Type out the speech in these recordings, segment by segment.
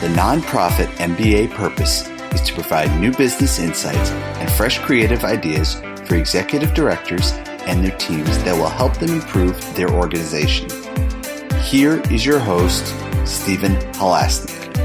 The nonprofit MBA purpose is to provide new business insights and fresh creative ideas for executive directors and their teams that will help them improve their organization. Here is your host, Stephen Halasnik.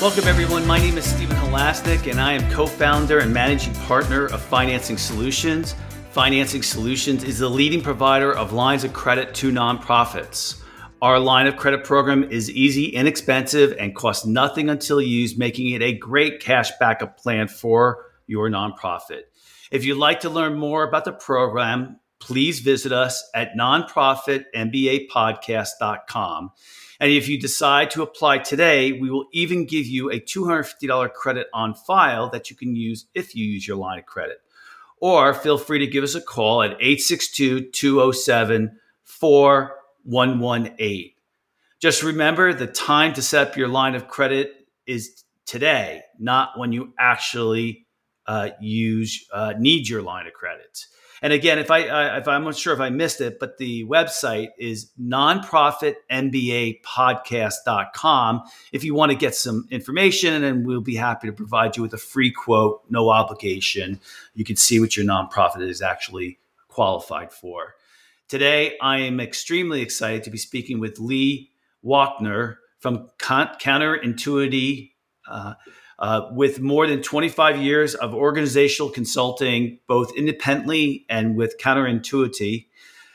Welcome, everyone. My name is Stephen Halasnik, and I am co founder and managing partner of Financing Solutions. Financing Solutions is the leading provider of lines of credit to nonprofits. Our line of credit program is easy, inexpensive, and costs nothing until used, making it a great cash backup plan for your nonprofit. If you'd like to learn more about the program, please visit us at nonprofitmbapodcast.com. And if you decide to apply today, we will even give you a $250 credit on file that you can use if you use your line of credit. Or feel free to give us a call at 862 207 4118. Just remember the time to set up your line of credit is today, not when you actually uh, use uh, need your line of credit. And again, if I uh, if I'm not sure if I missed it, but the website is nonprofitmbapodcast.com if you want to get some information and we'll be happy to provide you with a free quote, no obligation. You can see what your nonprofit is actually qualified for. Today, I am extremely excited to be speaking with Lee Wochner from Counterintuity. Uh, uh, with more than 25 years of organizational consulting, both independently and with Counterintuity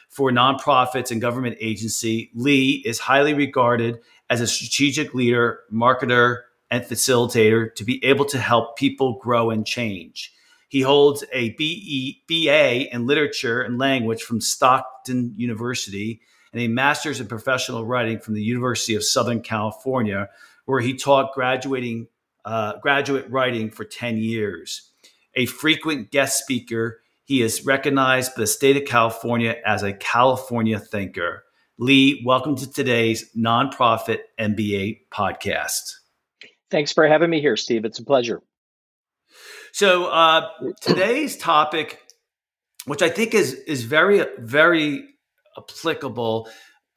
for nonprofits and government agency, Lee is highly regarded as a strategic leader, marketer, and facilitator to be able to help people grow and change. He holds a BE, BA in literature and language from Stockton University and a master's in professional writing from the University of Southern California, where he taught graduating uh, graduate writing for 10 years. A frequent guest speaker, he is recognized by the state of California as a California thinker. Lee, welcome to today's nonprofit MBA podcast. Thanks for having me here, Steve. It's a pleasure. So uh, today's topic, which I think is is very very applicable,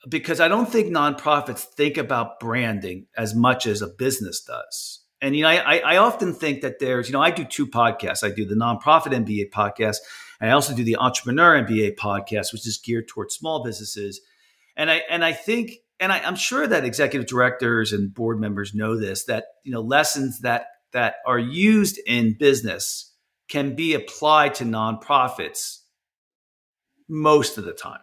because I don't think nonprofits think about branding as much as a business does. And you know, I, I often think that there's, you know, I do two podcasts. I do the nonprofit MBA podcast, and I also do the entrepreneur MBA podcast, which is geared towards small businesses. And I and I think, and I, I'm sure that executive directors and board members know this that you know lessons that that are used in business can be applied to nonprofits most of the time.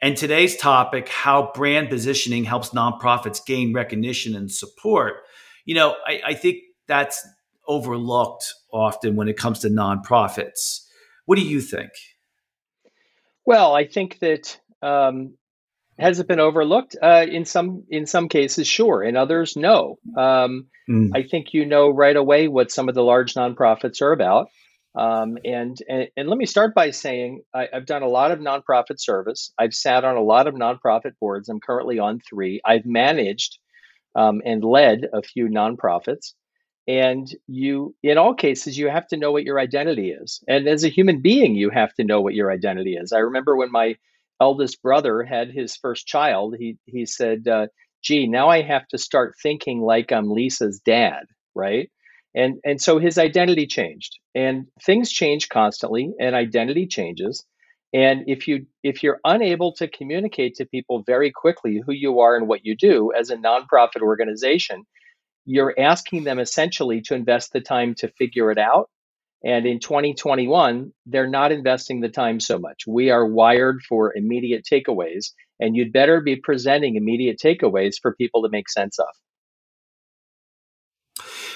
And today's topic, how brand positioning helps nonprofits gain recognition and support you know, I, I think that's overlooked often when it comes to nonprofits. What do you think? Well, I think that um, has it been overlooked uh, in some in some cases? Sure, in others, no. Um, mm. I think you know right away what some of the large nonprofits are about. Um, and, and, and let me start by saying I, have done a lot of nonprofit service. I've sat on a lot of nonprofit boards. I'm currently on three. I've managed um, and led a few nonprofits. And you, in all cases, you have to know what your identity is. And as a human being, you have to know what your identity is. I remember when my eldest brother had his first child, he, he said, uh, gee, now I have to start thinking like I'm Lisa's dad, right? And, and so his identity changed. And things change constantly, and identity changes. And if you if you're unable to communicate to people very quickly who you are and what you do as a nonprofit organization, you're asking them essentially to invest the time to figure it out. And in 2021, they're not investing the time so much. We are wired for immediate takeaways, and you'd better be presenting immediate takeaways for people to make sense of.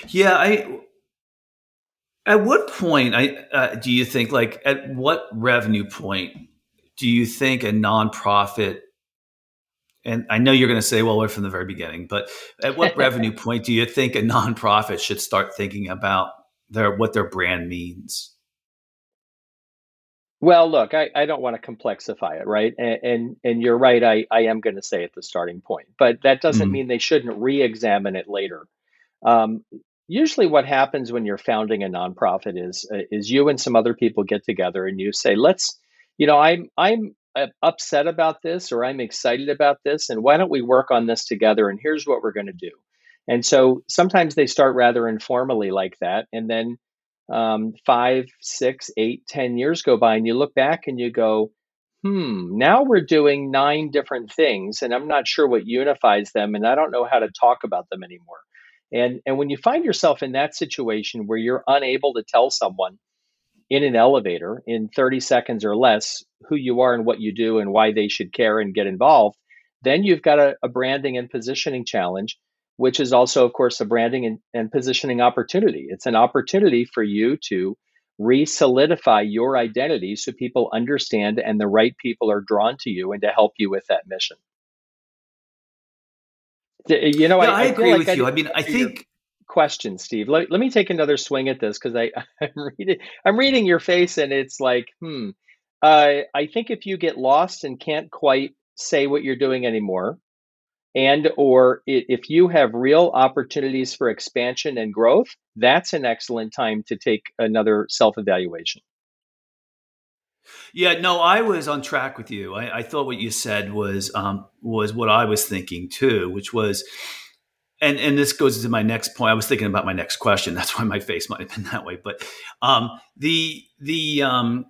Yeah, I at what point I, uh, do you think, like, at what revenue point do you think a nonprofit, and I know you're going to say, well, we're from the very beginning, but at what revenue point do you think a nonprofit should start thinking about their what their brand means? Well, look, I, I don't want to complexify it, right? And and, and you're right. I, I am going to say at the starting point, but that doesn't mm. mean they shouldn't re-examine it later. Um, usually what happens when you're founding a nonprofit is uh, is you and some other people get together and you say let's you know i'm i'm upset about this or I'm excited about this. And why don't we work on this together? And here's what we're going to do. And so sometimes they start rather informally like that. And then um, five, six, eight, ten years go by, and you look back and you go, hmm, now we're doing nine different things, and I'm not sure what unifies them, and I don't know how to talk about them anymore. And, and when you find yourself in that situation where you're unable to tell someone in an elevator in 30 seconds or less who you are and what you do and why they should care and get involved, then you've got a, a branding and positioning challenge, which is also, of course, a branding and, and positioning opportunity. It's an opportunity for you to re solidify your identity so people understand and the right people are drawn to you and to help you with that mission. You know, yeah, I, I, agree like with I you. I mean, I think question, Steve. Let, let me take another swing at this because I I'm reading I'm reading your face and it's like, hmm. Uh, I think if you get lost and can't quite say what you're doing anymore, and or if you have real opportunities for expansion and growth, that's an excellent time to take another self evaluation. Yeah, no, I was on track with you. I, I thought what you said was um, was what I was thinking too, which was, and and this goes to my next point. I was thinking about my next question. That's why my face might have been that way. But um, the the um,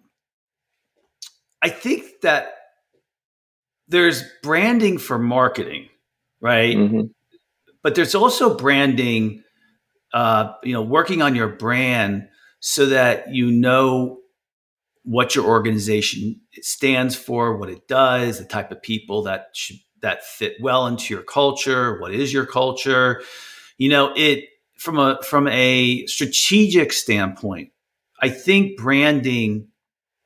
I think that there's branding for marketing, right? Mm-hmm. But there's also branding, uh, you know, working on your brand so that you know what your organization stands for, what it does, the type of people that should, that fit well into your culture, what is your culture. You know, it from a from a strategic standpoint, I think branding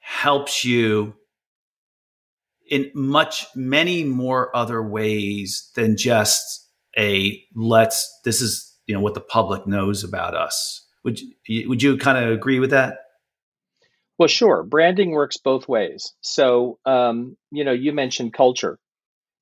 helps you in much many more other ways than just a let's this is you know what the public knows about us. Would you, would you kind of agree with that? Well, sure. Branding works both ways. So, um, you know, you mentioned culture.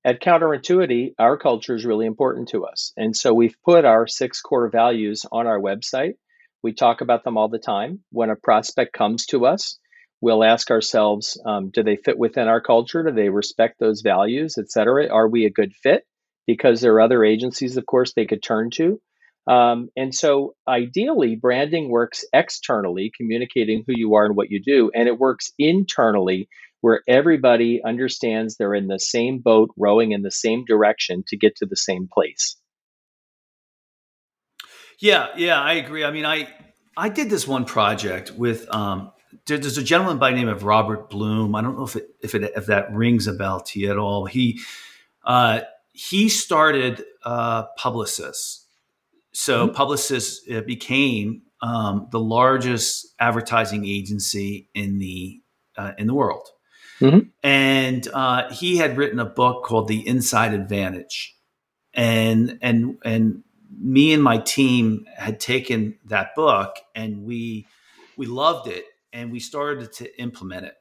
At Counterintuity, our culture is really important to us. And so we've put our six core values on our website. We talk about them all the time. When a prospect comes to us, we'll ask ourselves um, do they fit within our culture? Do they respect those values, et cetera? Are we a good fit? Because there are other agencies, of course, they could turn to. Um, and so, ideally, branding works externally, communicating who you are and what you do, and it works internally, where everybody understands they're in the same boat, rowing in the same direction to get to the same place. Yeah, yeah, I agree. I mean, I I did this one project with um, there's a gentleman by the name of Robert Bloom. I don't know if it, if it if that rings a bell to you at all. He uh, he started uh, Publicis so mm-hmm. Publicis uh, became um, the largest advertising agency in the uh, in the world, mm-hmm. and uh, he had written a book called The Inside Advantage, and and and me and my team had taken that book and we we loved it and we started to implement it.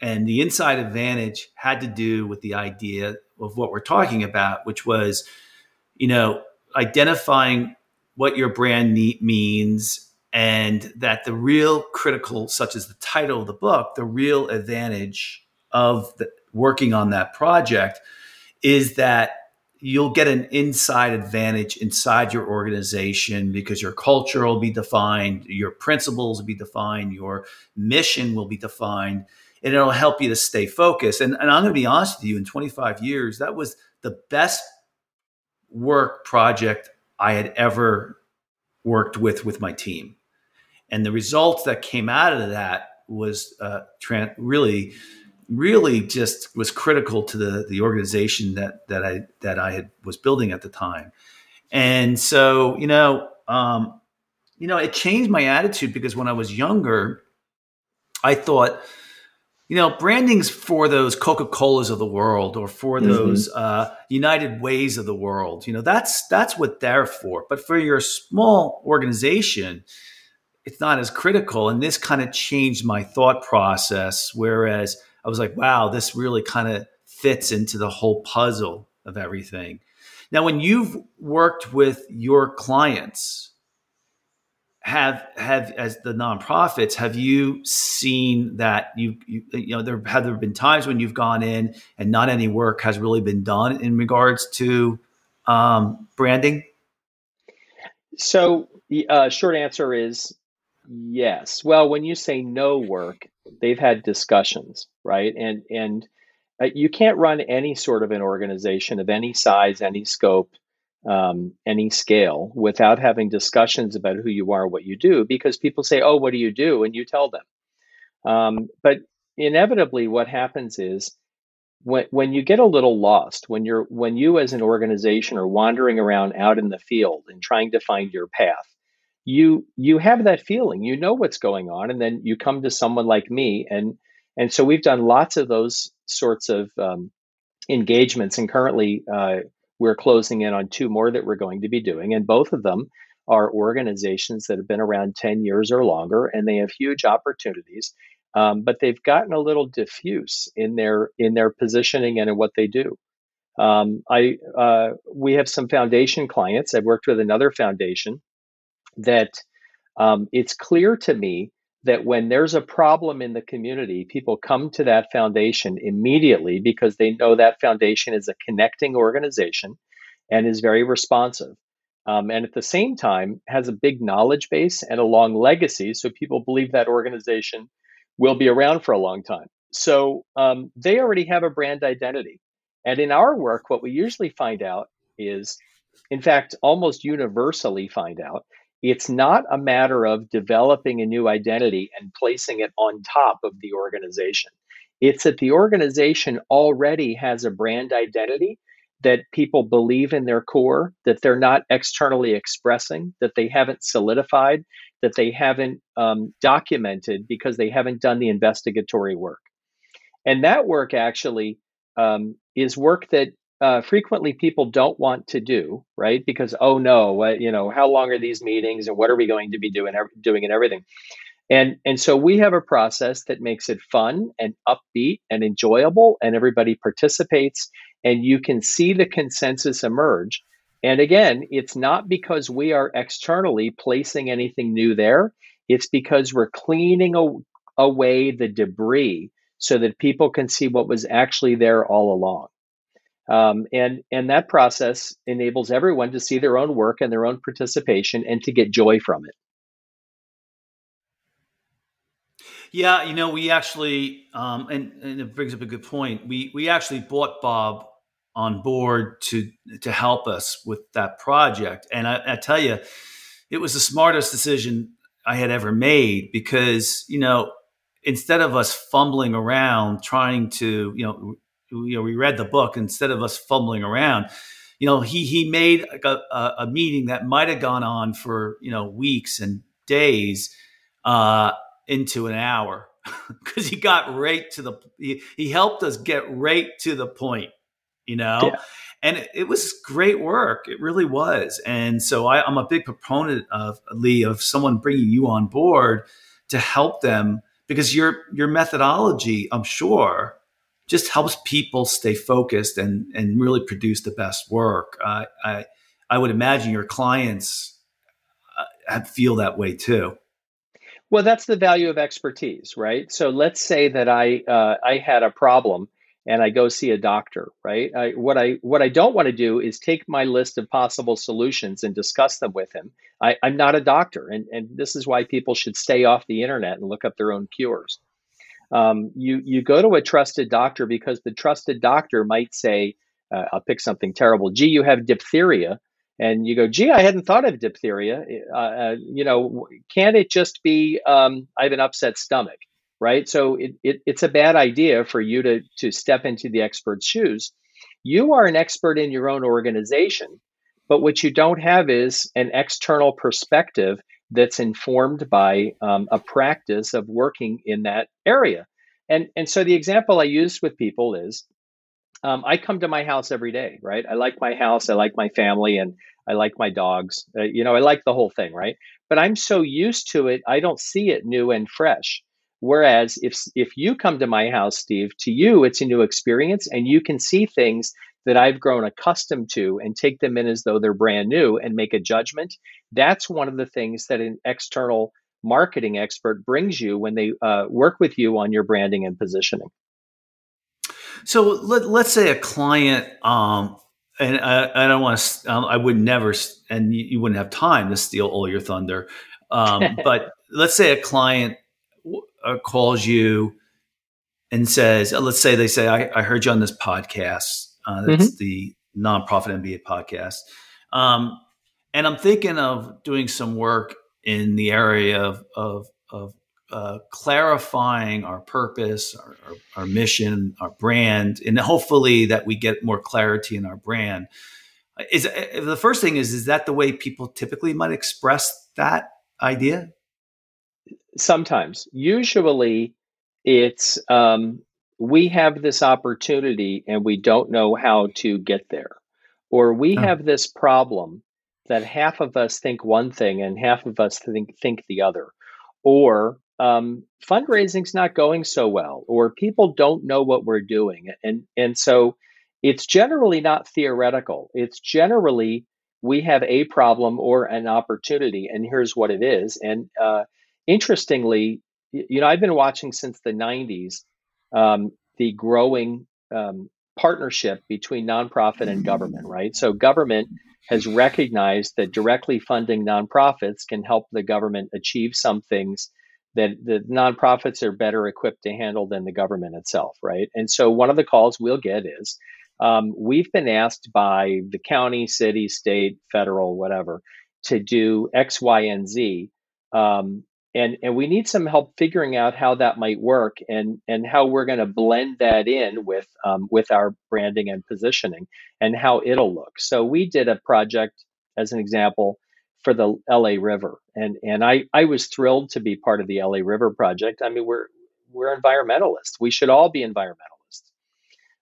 And the inside advantage had to do with the idea of what we're talking about, which was, you know, identifying what your brand means and that the real critical such as the title of the book the real advantage of the, working on that project is that you'll get an inside advantage inside your organization because your culture will be defined your principles will be defined your mission will be defined and it'll help you to stay focused and, and i'm going to be honest with you in 25 years that was the best work project I had ever worked with with my team. And the results that came out of that was uh, really, really just was critical to the the organization that that I that I had was building at the time. And so, you know, um, you know, it changed my attitude because when I was younger, I thought you know, branding's for those Coca Colas of the world or for mm-hmm. those mm-hmm. uh, United Ways of the world. You know, that's that's what they're for. But for your small organization, it's not as critical. And this kind of changed my thought process. Whereas I was like, wow, this really kind of fits into the whole puzzle of everything. Now, when you've worked with your clients, have have as the nonprofits have you seen that you, you you know there have there been times when you've gone in and not any work has really been done in regards to um, branding so the uh, short answer is yes well when you say no work they've had discussions right and and uh, you can't run any sort of an organization of any size any scope um, any scale without having discussions about who you are, what you do, because people say, "Oh, what do you do?" and you tell them. Um, but inevitably, what happens is when when you get a little lost, when you're when you as an organization are wandering around out in the field and trying to find your path, you you have that feeling. You know what's going on, and then you come to someone like me, and and so we've done lots of those sorts of um, engagements, and currently. Uh, we're closing in on two more that we're going to be doing, and both of them are organizations that have been around 10 years or longer, and they have huge opportunities. Um, but they've gotten a little diffuse in their in their positioning and in what they do. Um, I uh, we have some foundation clients. I've worked with another foundation that um, it's clear to me that when there's a problem in the community, people come to that foundation immediately because they know that foundation is a connecting organization and is very responsive. Um, and at the same time, has a big knowledge base and a long legacy. So people believe that organization will be around for a long time. So um, they already have a brand identity. And in our work, what we usually find out is, in fact, almost universally find out it's not a matter of developing a new identity and placing it on top of the organization. It's that the organization already has a brand identity that people believe in their core, that they're not externally expressing, that they haven't solidified, that they haven't um, documented because they haven't done the investigatory work. And that work actually um, is work that uh, frequently people don't want to do, right? Because oh no, what, you know, how long are these meetings, and what are we going to be doing doing and everything? And and so we have a process that makes it fun and upbeat and enjoyable, and everybody participates, and you can see the consensus emerge. And again, it's not because we are externally placing anything new there. It's because we're cleaning a, away the debris so that people can see what was actually there all along. Um, and and that process enables everyone to see their own work and their own participation and to get joy from it. Yeah, you know, we actually, um, and, and it brings up a good point. We we actually bought Bob on board to to help us with that project, and I, I tell you, it was the smartest decision I had ever made because you know instead of us fumbling around trying to you know you know we read the book instead of us fumbling around. You know he he made a, a, a meeting that might have gone on for you know weeks and days uh, into an hour because he got right to the he, he, helped us get right to the point you know? Yeah. and it, it, was great work. It really was. And so I, i'm a big proponent of lee of someone bringing you on board to help them because your your methodology i'm sure just helps people stay focused and and really produce the best work. I I would imagine your clients uh, feel that way too. Well, that's the value of expertise, right? So let's say that I uh, I had a problem and I go see a doctor, right? I, what I what I don't want to do is take my list of possible solutions and discuss them with him. I, I'm not a doctor, and and this is why people should stay off the internet and look up their own cures. Um, you you go to a trusted doctor because the trusted doctor might say, uh, "I'll pick something terrible. Gee, you have diphtheria." And you go, gee, I hadn't thought of diphtheria. Uh, uh, you know, can't it just be um, I have an upset stomach, right? So it, it, it's a bad idea for you to to step into the expert's shoes. You are an expert in your own organization, but what you don't have is an external perspective that's informed by um, a practice of working in that area. And, and so the example I use with people is um, I come to my house every day, right? I like my house, I like my family, and I like my dogs. Uh, you know, I like the whole thing, right? But I'm so used to it, I don't see it new and fresh. Whereas if if you come to my house, Steve, to you it's a new experience and you can see things that I've grown accustomed to and take them in as though they're brand new and make a judgment. That's one of the things that an external marketing expert brings you when they uh, work with you on your branding and positioning. So let, let's say a client, um, and I, I, don't want to, um, I would never, and you, you, wouldn't have time to steal all your thunder. Um, but let's say a client uh, calls you and says, let's say they say, I, I heard you on this podcast. Uh, that's mm-hmm. the nonprofit MBA podcast. Um, and I'm thinking of doing some work in the area of, of, of uh, clarifying our purpose, our, our, our, mission, our brand, and hopefully that we get more clarity in our brand. Is uh, the first thing is is that the way people typically might express that idea? Sometimes, usually, it's um, we have this opportunity and we don't know how to get there, or we oh. have this problem that half of us think one thing and half of us think think the other, or um, fundraising's not going so well, or people don't know what we're doing, and and so it's generally not theoretical. It's generally we have a problem or an opportunity, and here's what it is. And uh, interestingly, you know, I've been watching since the '90s um, the growing um, partnership between nonprofit and government. Right, so government has recognized that directly funding nonprofits can help the government achieve some things that the nonprofits are better equipped to handle than the government itself, right? And so one of the calls we'll get is um, we've been asked by the county, city, state, federal, whatever, to do X, Y, and Z. Um, and, and we need some help figuring out how that might work and, and how we're going to blend that in with, um, with our branding and positioning and how it'll look. So we did a project, as an example, for the LA River, and and I I was thrilled to be part of the LA River project. I mean, we're we're environmentalists. We should all be environmentalists.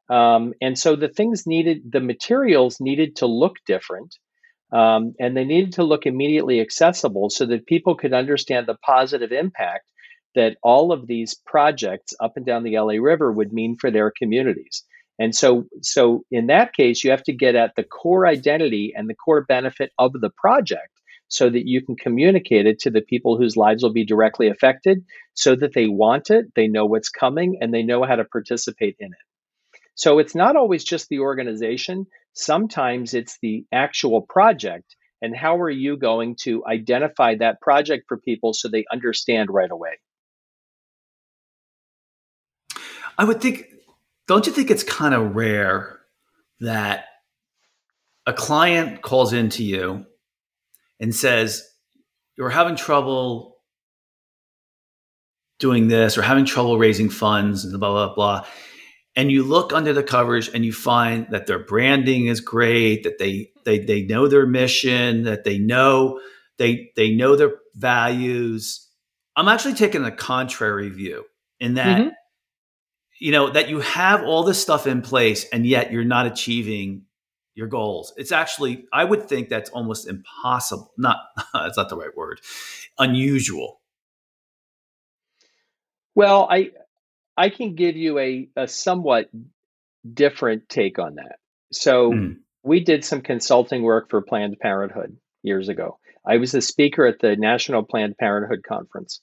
Um, and so the things needed, the materials needed to look different, um, and they needed to look immediately accessible so that people could understand the positive impact that all of these projects up and down the LA River would mean for their communities. And so, so in that case, you have to get at the core identity and the core benefit of the project so that you can communicate it to the people whose lives will be directly affected so that they want it, they know what's coming, and they know how to participate in it. So it's not always just the organization, sometimes it's the actual project. And how are you going to identify that project for people so they understand right away? I would think, don't you think it's kind of rare that a client calls into you and says, You're having trouble doing this or having trouble raising funds and blah, blah, blah. And you look under the covers and you find that their branding is great, that they they they know their mission, that they know they they know their values. I'm actually taking a contrary view in that mm-hmm. you know that you have all this stuff in place and yet you're not achieving your goals. It's actually, I would think that's almost impossible. Not, that's not the right word. Unusual. Well, I, I can give you a, a somewhat different take on that. So mm. we did some consulting work for Planned Parenthood years ago. I was the speaker at the National Planned Parenthood Conference.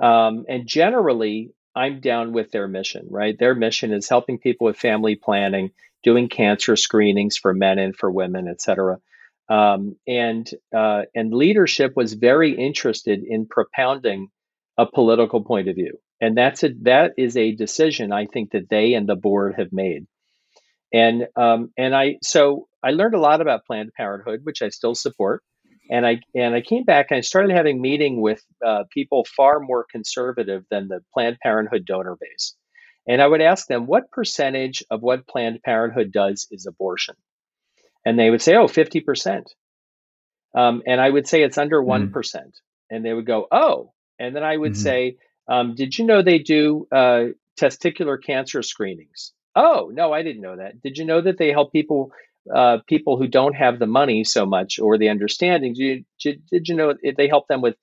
Um, and generally, I'm down with their mission, right? Their mission is helping people with family planning doing cancer screenings for men and for women, et cetera. Um, and uh, and leadership was very interested in propounding a political point of view, and that's a that is a decision I think that they and the board have made. And um, and I so I learned a lot about Planned Parenthood, which I still support. And I and I came back and I started having meeting with uh, people far more conservative than the Planned Parenthood donor base. And I would ask them, what percentage of what Planned Parenthood does is abortion? And they would say, oh, 50%. Um, and I would say it's under mm. 1%. And they would go, oh. And then I would mm-hmm. say, um, did you know they do uh, testicular cancer screenings? Oh, no, I didn't know that. Did you know that they help people uh, people who don't have the money so much or the understanding? Did you, did, did you know they help them with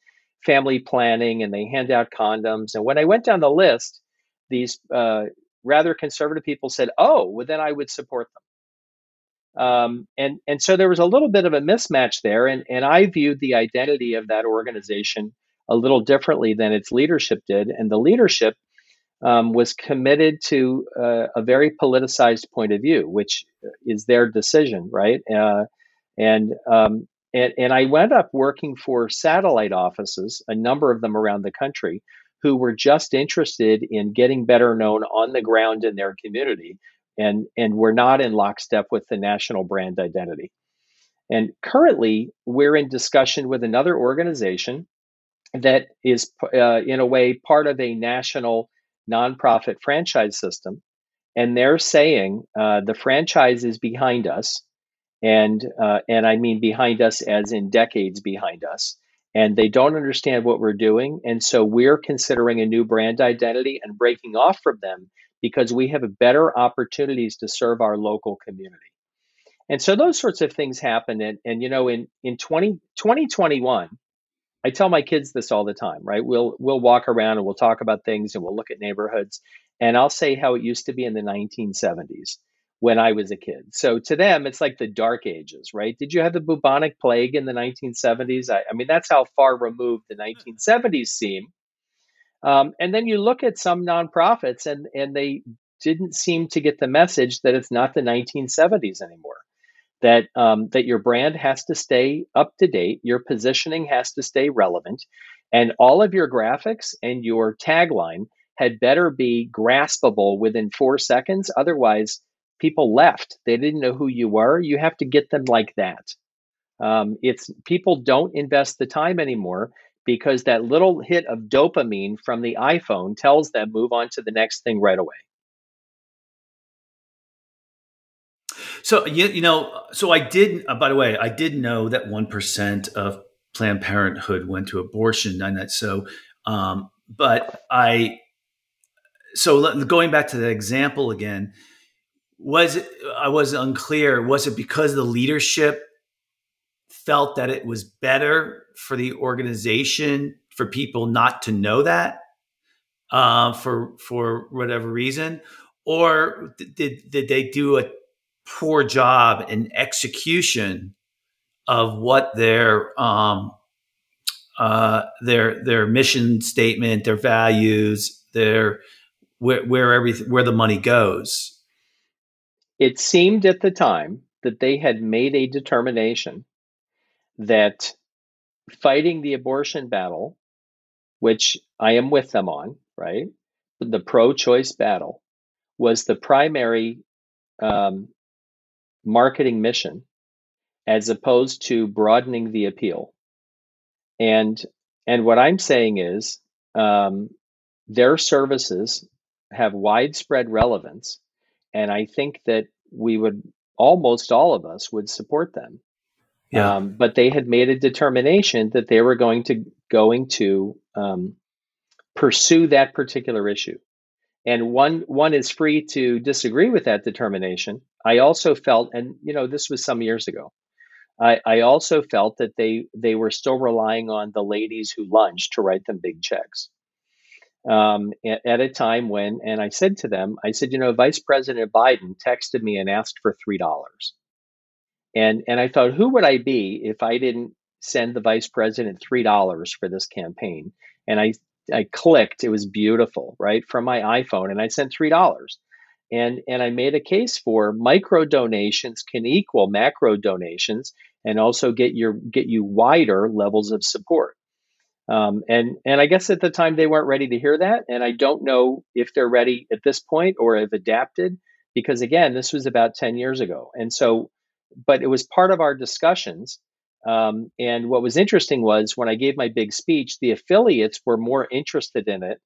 family planning and they hand out condoms. And when I went down the list, these uh, rather conservative people said, "Oh, well, then I would support them." Um, and and so there was a little bit of a mismatch there, and and I viewed the identity of that organization a little differently than its leadership did, and the leadership um, was committed to uh, a very politicized point of view, which is their decision, right? Uh, and um, and, and I wound up working for satellite offices, a number of them around the country, who were just interested in getting better known on the ground in their community and, and were not in lockstep with the national brand identity. And currently, we're in discussion with another organization that is, uh, in a way, part of a national nonprofit franchise system. And they're saying uh, the franchise is behind us and uh, and I mean behind us as in decades behind us. And they don't understand what we're doing, and so we're considering a new brand identity and breaking off from them because we have better opportunities to serve our local community. And so those sorts of things happen. And, and you know, in, in 20, 2021, I tell my kids this all the time, right? We'll we'll walk around and we'll talk about things and we'll look at neighborhoods and I'll say how it used to be in the 1970s when I was a kid. So to them, it's like the dark ages, right? Did you have the bubonic plague in the 1970s? I, I mean, that's how far removed the 1970s seem. Um, and then you look at some nonprofits, and and they didn't seem to get the message that it's not the 1970s anymore. That um, that your brand has to stay up to date, your positioning has to stay relevant, and all of your graphics and your tagline had better be graspable within four seconds. Otherwise, people left. They didn't know who you were. You have to get them like that. Um, it's people don't invest the time anymore because that little hit of dopamine from the iPhone tells them move on to the next thing right away. So you, you know, so I did. Uh, by the way, I did know that one percent of Planned Parenthood went to abortion, and that so. Um, but I, so going back to the example again, was it i was unclear was it because the leadership felt that it was better for the organization for people not to know that uh, for for whatever reason or did did they do a poor job in execution of what their um, uh, their their mission statement, their values, their where where everything where the money goes. It seemed at the time that they had made a determination that fighting the abortion battle, which I am with them on, right? The pro choice battle was the primary um, marketing mission as opposed to broadening the appeal. And and what I'm saying is um, their services have widespread relevance and I think that we would almost all of us would support them. Yeah. Um, but they had made a determination that they were going to going to um, pursue that particular issue. And one one is free to disagree with that determination. I also felt, and you know, this was some years ago. I, I also felt that they they were still relying on the ladies who lunged to write them big checks um, at, at, a time when, and I said to them, I said, you know, Vice President Biden texted me and asked for three dollars, and and I thought, who would I be if I didn't send the Vice President three dollars for this campaign? And I I clicked, it was beautiful, right, from my iPhone, and I sent three dollars. And, and I made a case for micro donations can equal macro donations and also get your get you wider levels of support. Um, and and I guess at the time they weren't ready to hear that, and I don't know if they're ready at this point or have adapted because again, this was about ten years ago, and so, but it was part of our discussions. Um, and what was interesting was when I gave my big speech, the affiliates were more interested in it,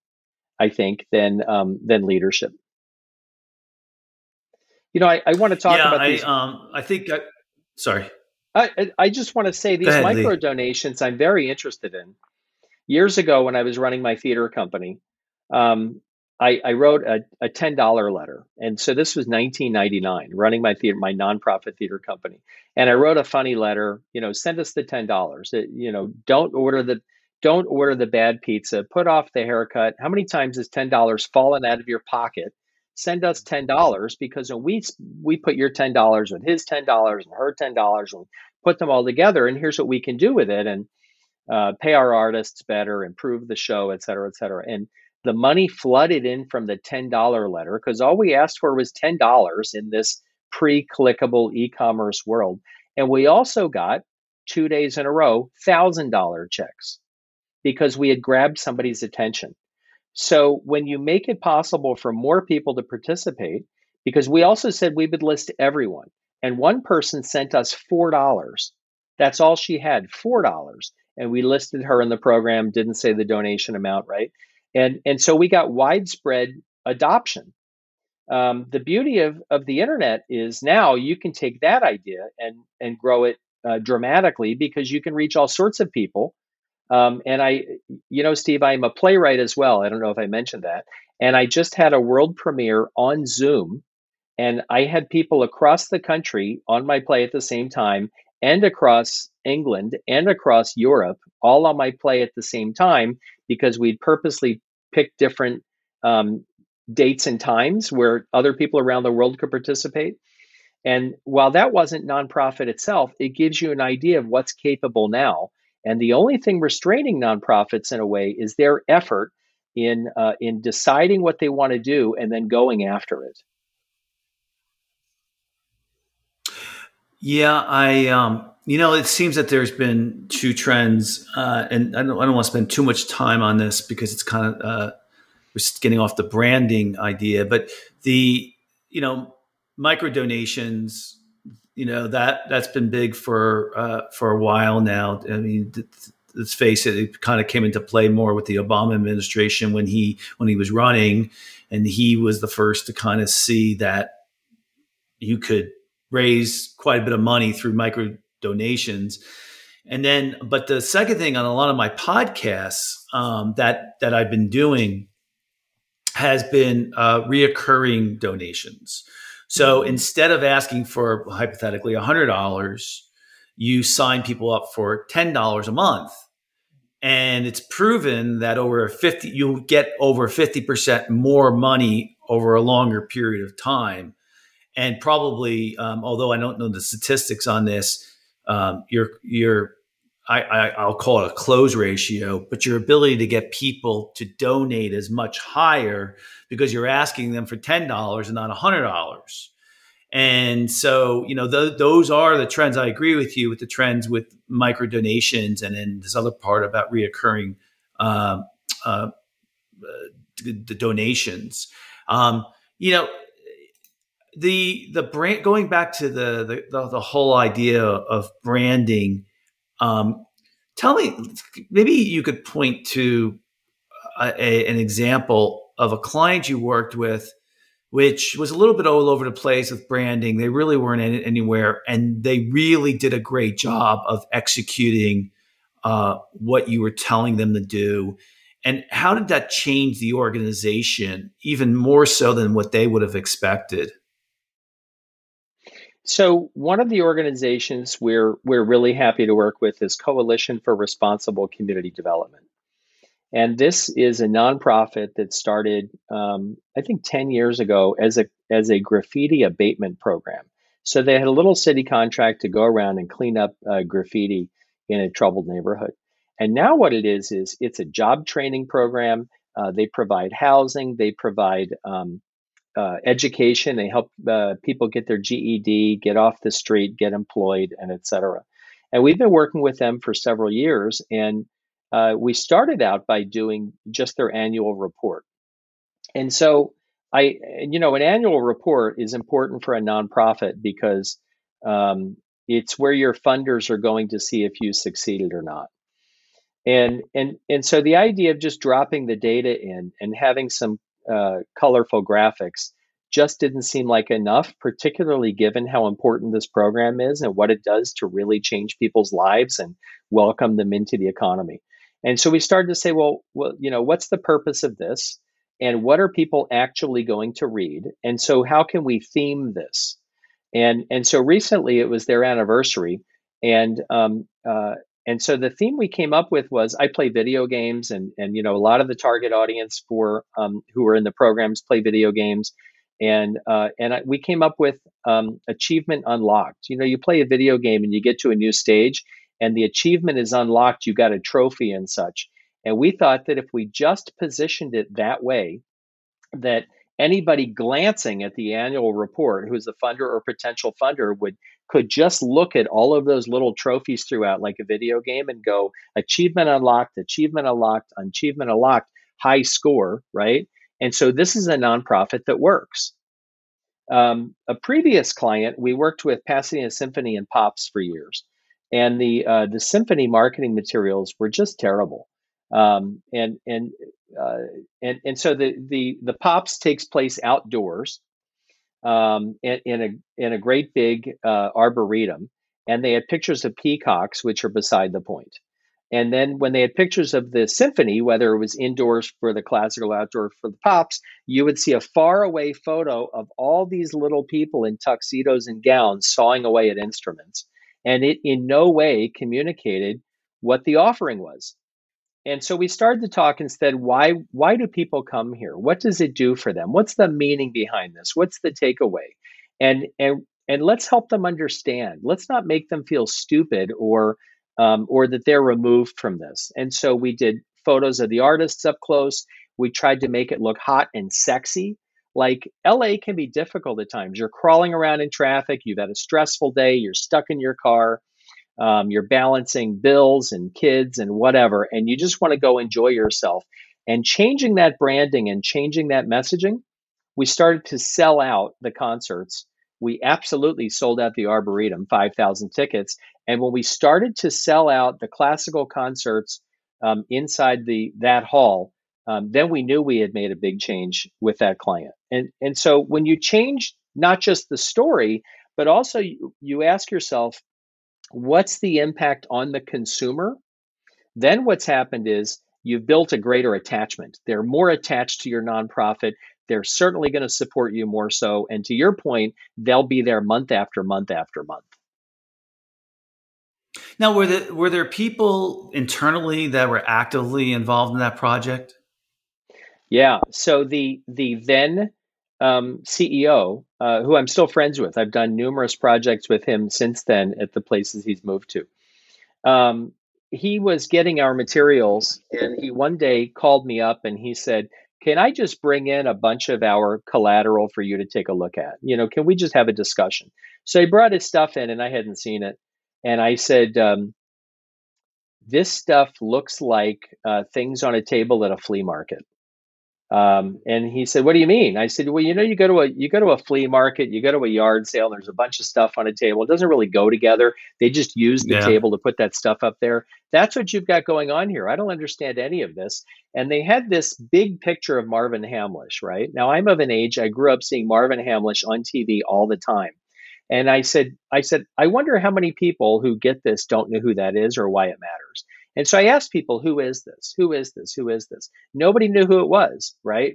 I think, than um, than leadership. You know, I, I want to talk yeah, about I, these. Um, I think. I, sorry. I, I just want to say these ahead, micro Lee. donations I'm very interested in years ago when I was running my theater company, um, I, I, wrote a, a ten dollar letter, and so this was 1999, running my theater, my nonprofit theater company, and I wrote a funny letter. You know, send us the ten dollars. You know, don't order the don't order the bad pizza, put off the haircut. How many times has $10 fallen out of your pocket? Send us $10 because when we we put your $10 with his $10 and her $10 and put them all together and here's what we can do with it and uh, pay our artists better, improve the show, et cetera, et cetera. And the money flooded in from the $10 letter because all we asked for was $10 in this pre clickable e commerce world. And we also got two days in a row $1,000 checks because we had grabbed somebody's attention. So when you make it possible for more people to participate, because we also said we would list everyone, and one person sent us $4. That's all she had, $4. And we listed her in the program, didn't say the donation amount, right? And, and so we got widespread adoption. Um, the beauty of, of the internet is now you can take that idea and, and grow it uh, dramatically because you can reach all sorts of people. Um, and I, you know, Steve, I'm a playwright as well. I don't know if I mentioned that. And I just had a world premiere on Zoom. And I had people across the country on my play at the same time and across England and across Europe, all on my play at the same time, because we'd purposely picked different um, dates and times where other people around the world could participate. And while that wasn't nonprofit itself, it gives you an idea of what's capable now. And the only thing restraining nonprofits in a way is their effort in uh, in deciding what they want to do and then going after it. Yeah, I um, you know, it seems that there's been two trends, uh, and I don't, I don't want to spend too much time on this because it's kind of uh, we're getting off the branding idea, but the you know micro donations, you know that that's been big for uh, for a while now. I mean, let's face it, it kind of came into play more with the Obama administration when he when he was running, and he was the first to kind of see that you could raise quite a bit of money through micro donations. And then, but the second thing on a lot of my podcasts um, that that I've been doing has been uh, reoccurring donations. So mm-hmm. instead of asking for hypothetically hundred dollars, you sign people up for ten dollars a month, and it's proven that over fifty, you get over fifty percent more money over a longer period of time, and probably, um, although I don't know the statistics on this, um, your your I, I, will call it a close ratio, but your ability to get people to donate is much higher because you're asking them for ten dollars and not hundred dollars. And so, you know, th- those are the trends. I agree with you with the trends with micro donations, and then this other part about reoccurring uh, uh, the donations. Um, you know, the the brand going back to the the, the, the whole idea of branding um, tell me maybe you could point to a, a, an example of a client you worked with which was a little bit all over the place with branding. They really weren't in anywhere and they really did a great job of executing uh, what you were telling them to do. And how did that change the organization even more so than what they would have expected so one of the organizations we're we're really happy to work with is Coalition for Responsible Community Development, and this is a nonprofit that started, um, I think, ten years ago as a as a graffiti abatement program. So they had a little city contract to go around and clean up uh, graffiti in a troubled neighborhood. And now what it is is it's a job training program. Uh, they provide housing. They provide um, uh, education. They help uh, people get their GED, get off the street, get employed, and et cetera. And we've been working with them for several years. And uh, we started out by doing just their annual report. And so, I, you know, an annual report is important for a nonprofit because um, it's where your funders are going to see if you succeeded or not. And and and so the idea of just dropping the data in and having some uh, colorful graphics just didn't seem like enough, particularly given how important this program is and what it does to really change people's lives and welcome them into the economy. And so we started to say, well, well, you know, what's the purpose of this? And what are people actually going to read? And so how can we theme this? And and so recently it was their anniversary, and um, uh, and so the theme we came up with was I play video games, and and you know a lot of the target audience for um, who are in the programs play video games, and uh, and I, we came up with um, achievement unlocked. You know, you play a video game and you get to a new stage, and the achievement is unlocked. You got a trophy and such. And we thought that if we just positioned it that way, that anybody glancing at the annual report who's a funder or potential funder would could just look at all of those little trophies throughout like a video game and go achievement unlocked achievement unlocked achievement unlocked high score right? And so this is a nonprofit that works. Um, a previous client we worked with pasadena symphony and pops for years and the uh, the symphony marketing materials were just terrible um, and and uh, and and so the the the pops takes place outdoors um, in, in, a in a great big uh, arboretum, and they had pictures of peacocks, which are beside the point. And then when they had pictures of the symphony, whether it was indoors for the classical, outdoor for the pops, you would see a far away photo of all these little people in tuxedos and gowns sawing away at instruments. And it in no way communicated what the offering was. And so we started to talk instead why why do people come here? What does it do for them? What's the meaning behind this? What's the takeaway? And and and let's help them understand. Let's not make them feel stupid or um, or that they're removed from this. And so we did photos of the artists up close. We tried to make it look hot and sexy. Like LA can be difficult at times. You're crawling around in traffic. You've had a stressful day. You're stuck in your car um, you're balancing bills and kids and whatever, and you just want to go enjoy yourself. And changing that branding and changing that messaging, we started to sell out the concerts. We absolutely sold out the Arboretum, 5,000 tickets. And when we started to sell out the classical concerts um, inside the that hall, um, then we knew we had made a big change with that client. And and so when you change not just the story, but also you, you ask yourself, what's the impact on the consumer? Then what's happened is you've built a greater attachment. They're more attached to your nonprofit. They're certainly going to support you more so. And to your point, they'll be there month after month after month. Now, were there, were there people internally that were actively involved in that project? Yeah. So the the then um, CEO, uh, who I'm still friends with. I've done numerous projects with him since then at the places he's moved to. Um, he was getting our materials, and he one day called me up and he said, "Can I just bring in a bunch of our collateral for you to take a look at? You know, can we just have a discussion?" So he brought his stuff in, and I hadn't seen it, and I said. Um, this stuff looks like uh, things on a table at a flea market. Um, and he said, "What do you mean?" I said, "Well, you know, you go to a you go to a flea market, you go to a yard sale, and there's a bunch of stuff on a table. It doesn't really go together. They just use the yeah. table to put that stuff up there. That's what you've got going on here. I don't understand any of this." And they had this big picture of Marvin Hamlisch. Right now, I'm of an age I grew up seeing Marvin Hamlisch on TV all the time. And I said, I said, I wonder how many people who get this don't know who that is or why it matters. And so I asked people, who is this? Who is this? Who is this? Nobody knew who it was, right?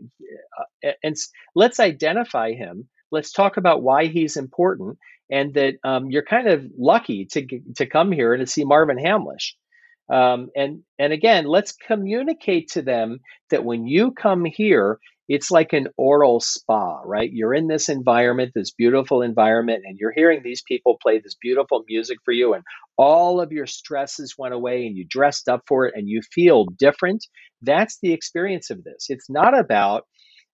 Uh, and let's identify him. Let's talk about why he's important and that um, you're kind of lucky to, to come here and to see Marvin Hamlisch. Um, and and again, let's communicate to them that when you come here, it's like an aural spa, right? You're in this environment, this beautiful environment, and you're hearing these people play this beautiful music for you, and all of your stresses went away, and you dressed up for it, and you feel different. That's the experience of this. It's not about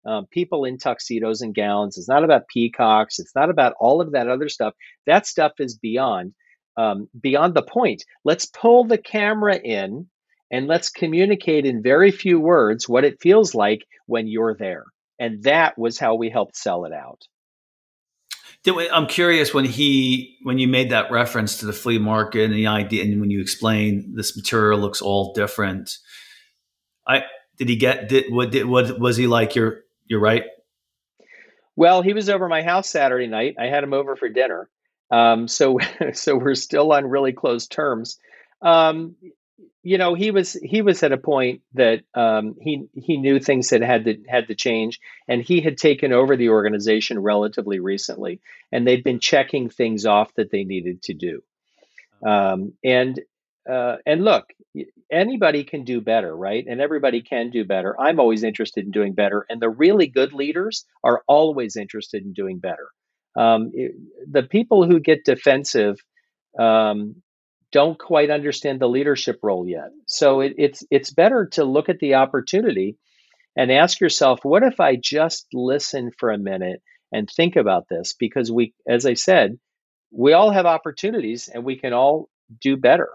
um, people in tuxedos and gowns. It's not about peacocks. It's not about all of that other stuff. That stuff is beyond um, beyond the point. Let's pull the camera in and let's communicate in very few words what it feels like when you're there. And that was how we helped sell it out. I'm curious when he when you made that reference to the flea market and the idea, and when you explained this material looks all different. I did he get did what did what was he like? You're you're right. Well, he was over my house Saturday night. I had him over for dinner, um, so so we're still on really close terms. Um, you know he was he was at a point that um, he he knew things had had to had to change and he had taken over the organization relatively recently and they'd been checking things off that they needed to do um, and uh, and look, anybody can do better, right? And everybody can do better. I'm always interested in doing better, and the really good leaders are always interested in doing better. Um, it, the people who get defensive um, don't quite understand the leadership role yet. So it, it's it's better to look at the opportunity and ask yourself, what if I just listen for a minute and think about this? Because we, as I said, we all have opportunities and we can all do better.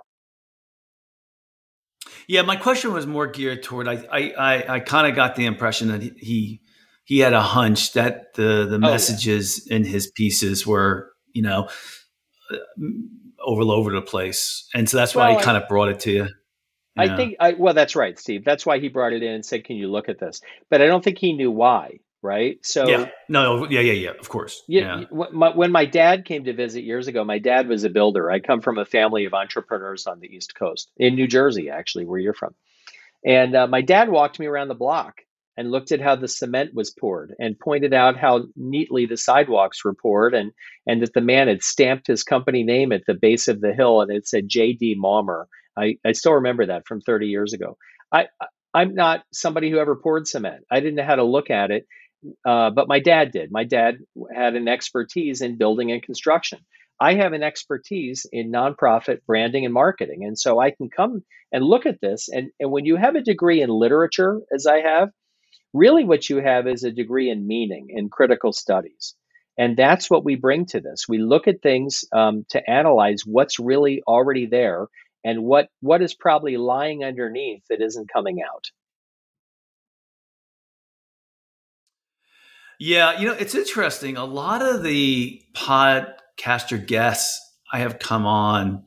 Yeah, my question was more geared toward. I I I, I kind of got the impression that he he had a hunch that the the messages oh, yeah. in his pieces were you know uh, all over the place, and so that's why well, he kind of brought it to you. I think I well, that's right, Steve. That's why he brought it in and said, "Can you look at this?" But I don't think he knew why. Right. So yeah, no, yeah, yeah, yeah. Of course. Yeah. yeah. When my dad came to visit years ago, my dad was a builder. I come from a family of entrepreneurs on the East Coast in New Jersey, actually, where you're from. And uh, my dad walked me around the block and looked at how the cement was poured and pointed out how neatly the sidewalks were poured and and that the man had stamped his company name at the base of the hill and it said J.D. Maumer. I, I still remember that from 30 years ago. I, I'm not somebody who ever poured cement. I didn't know how to look at it, uh, but my dad did. My dad had an expertise in building and construction. I have an expertise in nonprofit branding and marketing. And so I can come and look at this. And, and when you have a degree in literature, as I have, Really, what you have is a degree in meaning in critical studies. And that's what we bring to this. We look at things um, to analyze what's really already there and what, what is probably lying underneath that isn't coming out. Yeah, you know, it's interesting. A lot of the podcaster guests I have come on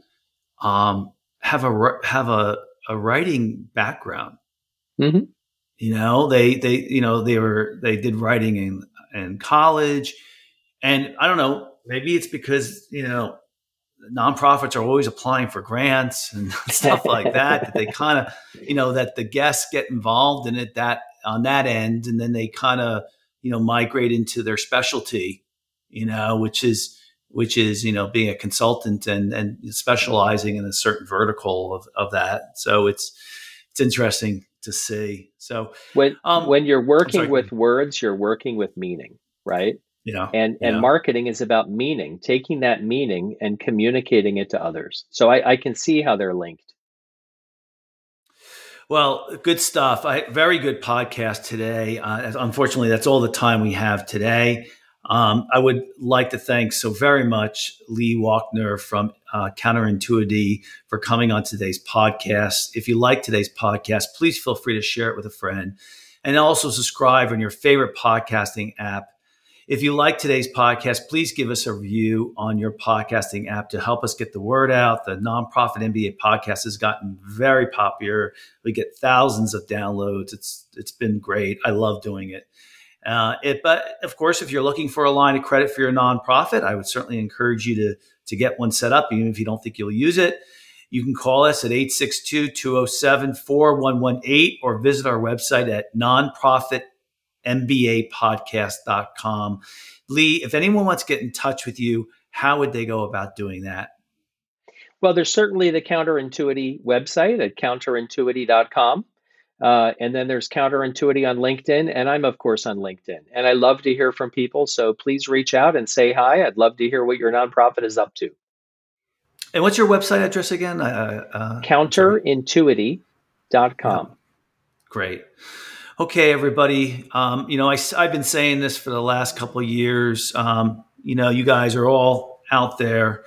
um, have a have a, a writing background. Mm-hmm. You know, they they you know they were they did writing in in college, and I don't know. Maybe it's because you know nonprofits are always applying for grants and stuff like that. that they kind of you know that the guests get involved in it that on that end, and then they kind of you know migrate into their specialty. You know, which is which is you know being a consultant and and specializing in a certain vertical of, of that. So it's it's interesting to see. So when um, when you're working with words, you're working with meaning, right? Yeah. And and yeah. marketing is about meaning, taking that meaning and communicating it to others. So I, I can see how they're linked. Well, good stuff. I, very good podcast today. Uh, unfortunately, that's all the time we have today. Um, I would like to thank so very much Lee Wochner from uh, Counterintuity for coming on today's podcast. If you like today's podcast, please feel free to share it with a friend and also subscribe on your favorite podcasting app. If you like today's podcast, please give us a review on your podcasting app to help us get the word out. The nonprofit MBA podcast has gotten very popular. We get thousands of downloads. It's it's been great. I love doing it. Uh, it, but of course, if you're looking for a line of credit for your nonprofit, I would certainly encourage you to, to get one set up, even if you don't think you'll use it. You can call us at 862 207 4118 or visit our website at nonprofitmbapodcast.com. Lee, if anyone wants to get in touch with you, how would they go about doing that? Well, there's certainly the Counterintuity website at counterintuity.com. Uh, and then there's Counterintuity on LinkedIn, and I'm, of course, on LinkedIn. And I love to hear from people. So please reach out and say hi. I'd love to hear what your nonprofit is up to. And what's your website address again? Uh, uh, Counterintuity.com. Yeah. Great. Okay, everybody. Um, you know, I, have been saying this for the last couple of years. Um, you know, you guys are all out there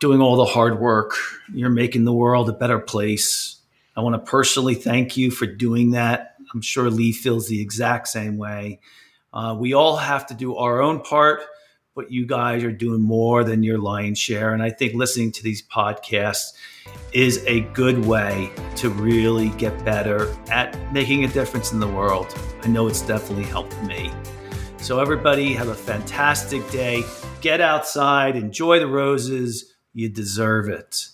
doing all the hard work. You're making the world a better place I want to personally thank you for doing that. I'm sure Lee feels the exact same way. Uh, we all have to do our own part, but you guys are doing more than your lion's share. And I think listening to these podcasts is a good way to really get better at making a difference in the world. I know it's definitely helped me. So, everybody, have a fantastic day. Get outside, enjoy the roses. You deserve it.